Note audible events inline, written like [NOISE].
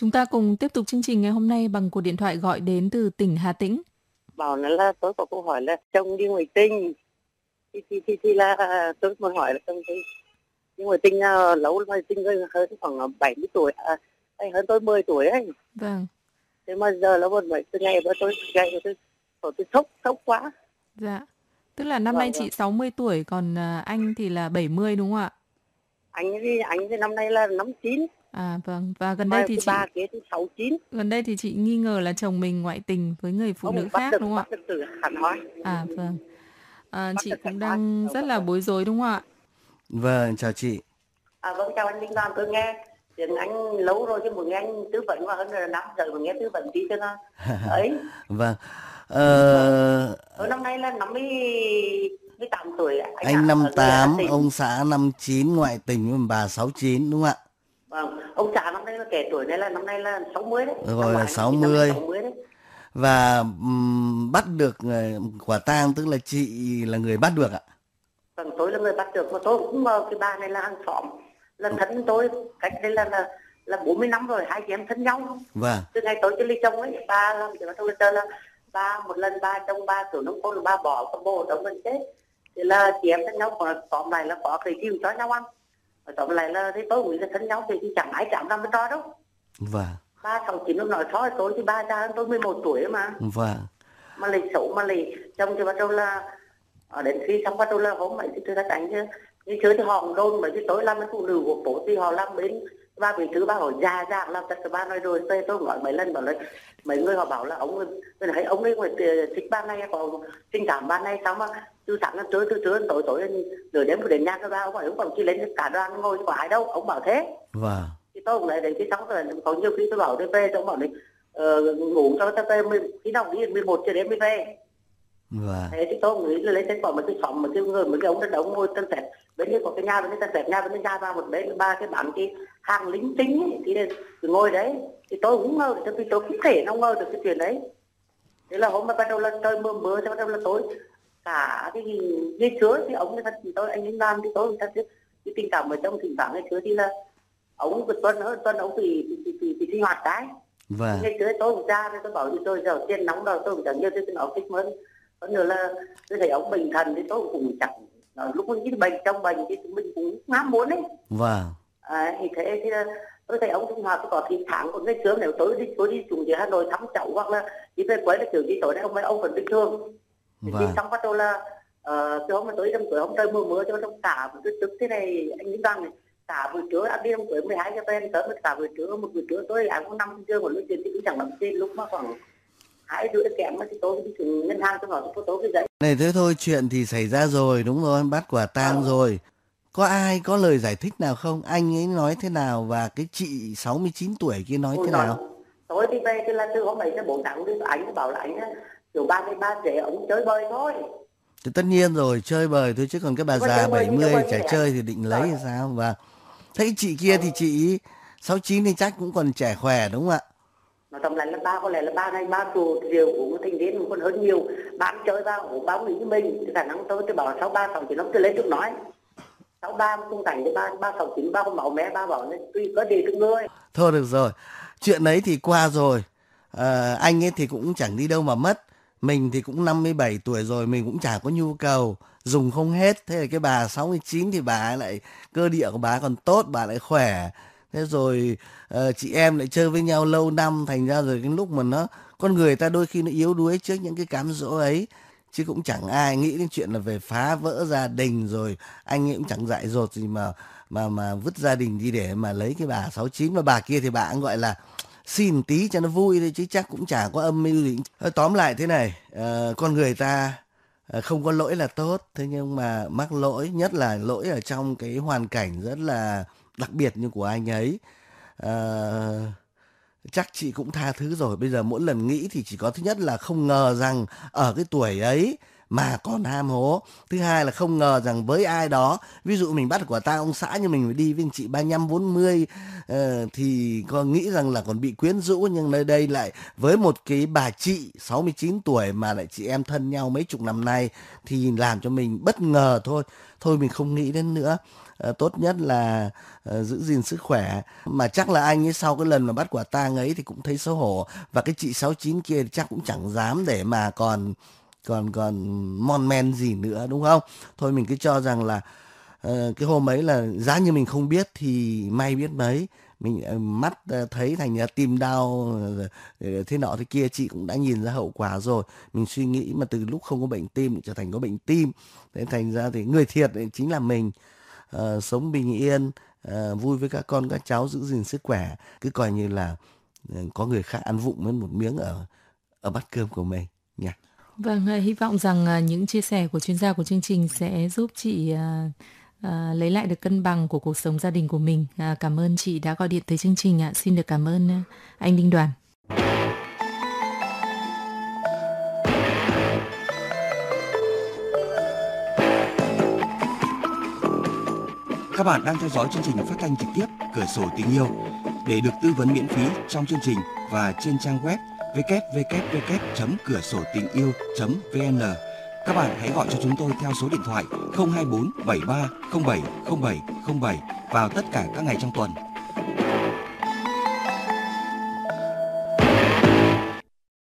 Chúng ta cùng tiếp tục chương trình ngày hôm nay bằng cuộc điện thoại gọi đến từ tỉnh Hà Tĩnh. Bảo nó là tôi có câu hỏi là chồng đi ngoài tinh thì, thì, thì, thì là tôi muốn hỏi là chồng đi đi ngoài tinh uh, lâu ngoài tinh hơn khoảng 70 tuổi à, hơn tôi 10 tuổi ấy. Vâng. Thế mà giờ là một mấy từ ngày mà tôi gây tôi tôi, tôi sốc sốc quá. Dạ. Tức là năm vâng, nay chị vâng. 60 tuổi còn uh, anh thì là 70 đúng không ạ? Anh thì anh thì năm nay là năm chín À vâng, và gần đây thì chị ba kế thì 69. Gần đây thì chị nghi ngờ là chồng mình ngoại tình với người phụ nữ khác được, đúng không ạ? À vâng. À, chị cũng đang rất là bối rối đúng không ạ? Vâng, chào chị. À vâng, chào anh Linh Đoàn, tôi nghe tiếng anh lâu rồi chứ muốn nghe anh tư vấn qua hơn là năm giờ mà nghe tư vấn tí cho nó [LAUGHS] ấy. vâng. Ờ... Ở năm nay là 50 58 tuổi. Anh, anh 58, ông xã 59, ngoại tình với bà 69 đúng không ạ? Ông xã năm nay là trẻ tuổi này là năm nay là 60 đấy. Rồi là 60. 60 đấy. Và um, bắt được uh, quả tang tức là chị là người bắt được ạ. Vâng, tôi là người bắt được mà tôi cũng ngờ cái bà này là hàng xóm. Là thân tôi cách đây là là là 40 năm rồi, hai chị em thân nhau. Vâng. Từ ngày tôi chưa ly chồng ấy, ba làm thì tôi là ba một lần ba trong ba tuổi nông thôn là ba bỏ con bồ đóng mình chết thì là chị em thân nhau còn tóm lại là có cái gì cho nhau ăn tóm lại là thế tôi nghĩ là thân nhau thì chẳng ai chạm năm với to đâu vâng. Ba sáu chín nó nói thôi tôi thì ba cha tôi 11 tuổi mà. Vâng. Mà lại xấu mà lại chồng thì bắt đầu là ở đến khi xong bắt đầu là hôm mấy thì tôi đã đánh chứ như chơi thì họ đôn mấy cái tối làm cái phụ nữ của phố thì họ làm bên ba vị thứ ba hỏi già già làm tất cả ba nói rồi tôi tôi nói mấy lần bảo là mấy người họ bảo là ông tôi thấy ông ấy ngoài thích ba này có tình cảm ba này sao mà từ sáng đến trưa từ trưa tối tối nửa đêm đến nhà ba ông bảo ông bảo chỉ lên cả đoàn ngồi có ai đâu ông bảo thế. Vâng. Thì tôi cũng lại đến cái xong rồi có nhiều khi tôi bảo tôi về tôi bảo này uh, ngủ cho tôi về khi nào đi 11 giờ đến mới về Vâng. Thế thì tôi nghĩ là lấy kết quả một cái phòng một cái người một cái ông đó ông ngồi tân phép bên đây có cái nhà bên đây tân phép nhà bên đây nhà ba một bên ba cái bán cái hàng lính tính ấy, thì, thì ngồi đấy. Thì tôi cũng ngờ thì tôi không thể nào ngờ được cái chuyện đấy. Thế là hôm mà bắt đầu là trời mưa mưa bắt đầu là tối cả cái ngày chứa thì ông thật tôi anh ấy làm thì tôi thật cái tình cảm ở trong thỉnh thoảng ngày chứa thì là ông vượt tuần nữa tuần ông thì thì, thì, thì, sinh hoạt cái. Vâng. ngày chứa tôi cũng ra tôi bảo thì tôi giờ tiền nóng rồi tôi cũng chẳng nhiều tôi nói thích mới còn nữa là tôi thấy ông bình thần thì tôi cũng chẳng lúc những bệnh trong bệnh thì mình cũng ngắm muốn đấy vâng. À, thì thế thì tôi thấy ông sinh hoạt có thì tháng còn ngày sớm nếu tối đi tối đi xuống dưới hà nội thăm cháu hoặc là đi về quê là kiểu gì tối đấy ông ấy ông vẫn bình thường thì vâng. xong bắt đầu là uh, cái hôm mà tối trong tuổi hôm trời mưa mưa cho trong cả một cái tức thế này anh nghĩ rằng này cả buổi trưa ăn đi trong tuổi 12 giờ bên tới cả buổi trưa một buổi trưa tôi ăn có năm giờ một lúc tiền thì cũng chẳng làm gì lúc mà khoảng hai rưỡi kém thì tôi đi xuống ngân hàng tôi hỏi tôi tôi cái giấy này thế thôi chuyện thì xảy ra rồi đúng rồi bắt quả tang à. rồi có ai có lời giải thích nào không anh ấy nói thế nào và cái chị 69 tuổi kia nói Ôi thế nào tôi đi về thì là từ hôm ấy bốn tháng đi anh bảo là anh mươi ba trẻ ông chơi bời thôi. Thì tất nhiên rồi chơi bời thôi chứ còn cái bà già 70 trẻ chơi thì định lấy thì sao và thấy chị kia thì chị 69 thì chắc cũng còn trẻ khỏe đúng không ạ? Mà tầm lại là ba có lẽ là ba ngày ba tù rượu uống thành đến còn hơn nhiều. Bạn chơi ba uống báo nghĩ với mình. Thì khả năng tôi tôi bảo sáu ba sáu chín lắm tôi lấy chút nói. Sáu ba không cảnh thì ba ba sáu chín ba con bảo mẹ ba bảo nên tuy có gì từng người. Thôi được rồi. Chuyện đấy thì qua rồi. À, anh ấy thì cũng chẳng đi đâu mà mất mình thì cũng 57 tuổi rồi mình cũng chả có nhu cầu dùng không hết. Thế là cái bà 69 thì bà lại cơ địa của bà còn tốt bà lại khỏe. Thế rồi uh, chị em lại chơi với nhau lâu năm thành ra rồi cái lúc mà nó con người ta đôi khi nó yếu đuối trước những cái cám dỗ ấy. Chứ cũng chẳng ai nghĩ đến chuyện là về phá vỡ gia đình rồi anh ấy cũng chẳng dại dột gì mà mà mà vứt gia đình đi để mà lấy cái bà 69 và bà kia thì bà cũng gọi là xin tí cho nó vui thôi chứ chắc cũng chả có âm mưu gì. Tóm lại thế này uh, con người ta ờ, không có lỗi là tốt. Thế nhưng mà mắc lỗi nhất là lỗi ở trong cái hoàn cảnh rất là đặc biệt như của anh ấy ờ, chắc chị cũng tha thứ rồi. Bây giờ mỗi lần nghĩ thì chỉ có thứ nhất là không ngờ rằng ở cái tuổi ấy mà còn ham hố. Thứ hai là không ngờ rằng với ai đó ví dụ mình bắt quả tang ông xã như mình phải đi với anh chị 35 40 uh, thì có nghĩ rằng là còn bị quyến rũ nhưng nơi đây lại với một cái bà chị 69 tuổi mà lại chị em thân nhau mấy chục năm nay thì làm cho mình bất ngờ thôi. Thôi mình không nghĩ đến nữa. Ờ, tốt nhất là uh, giữ gìn sức khỏe. Mà chắc là anh ấy sau cái lần mà bắt quả tang ấy thì cũng thấy xấu hổ. Và cái chị 69 kia chắc cũng chẳng dám để mà còn còn còn mon men gì nữa đúng không? Thôi mình cứ cho rằng là uh, cái hôm ấy là giá như mình không biết thì may biết mấy. Mình ờ, mắt ờ, thấy thành ra tim đau thế nọ thế kia chị cũng đã nhìn ra hậu quả rồi. Mình suy nghĩ mà từ lúc không có bệnh tim trở thành có bệnh tim. Thế thành ra thì người thiệt chính là mình. Uh, sống bình yên uh, vui với các con các cháu giữ gìn sức khỏe. Cứ coi như là có người khác ăn vụng với một miếng ở ở bát cơm của mình nha. yeah. Vâng, à, hy vọng rằng à, những chia sẻ của chuyên gia của chương trình sẽ giúp chị à, à, lấy lại được cân bằng của cuộc sống gia đình của mình. À, cảm ơn chị đã gọi điện tới chương trình ạ. Xin được cảm ơn anh Đinh Đoàn. Các bạn đang theo dõi chương trình phát thanh trực tiếp Cửa sổ tình yêu. Để được tư vấn miễn phí trong chương trình và trên trang web www.cửa sổ tình yêu.vn các bạn hãy gọi cho chúng tôi theo số điện thoại 024 73 07 07 07 vào tất cả các ngày trong tuần.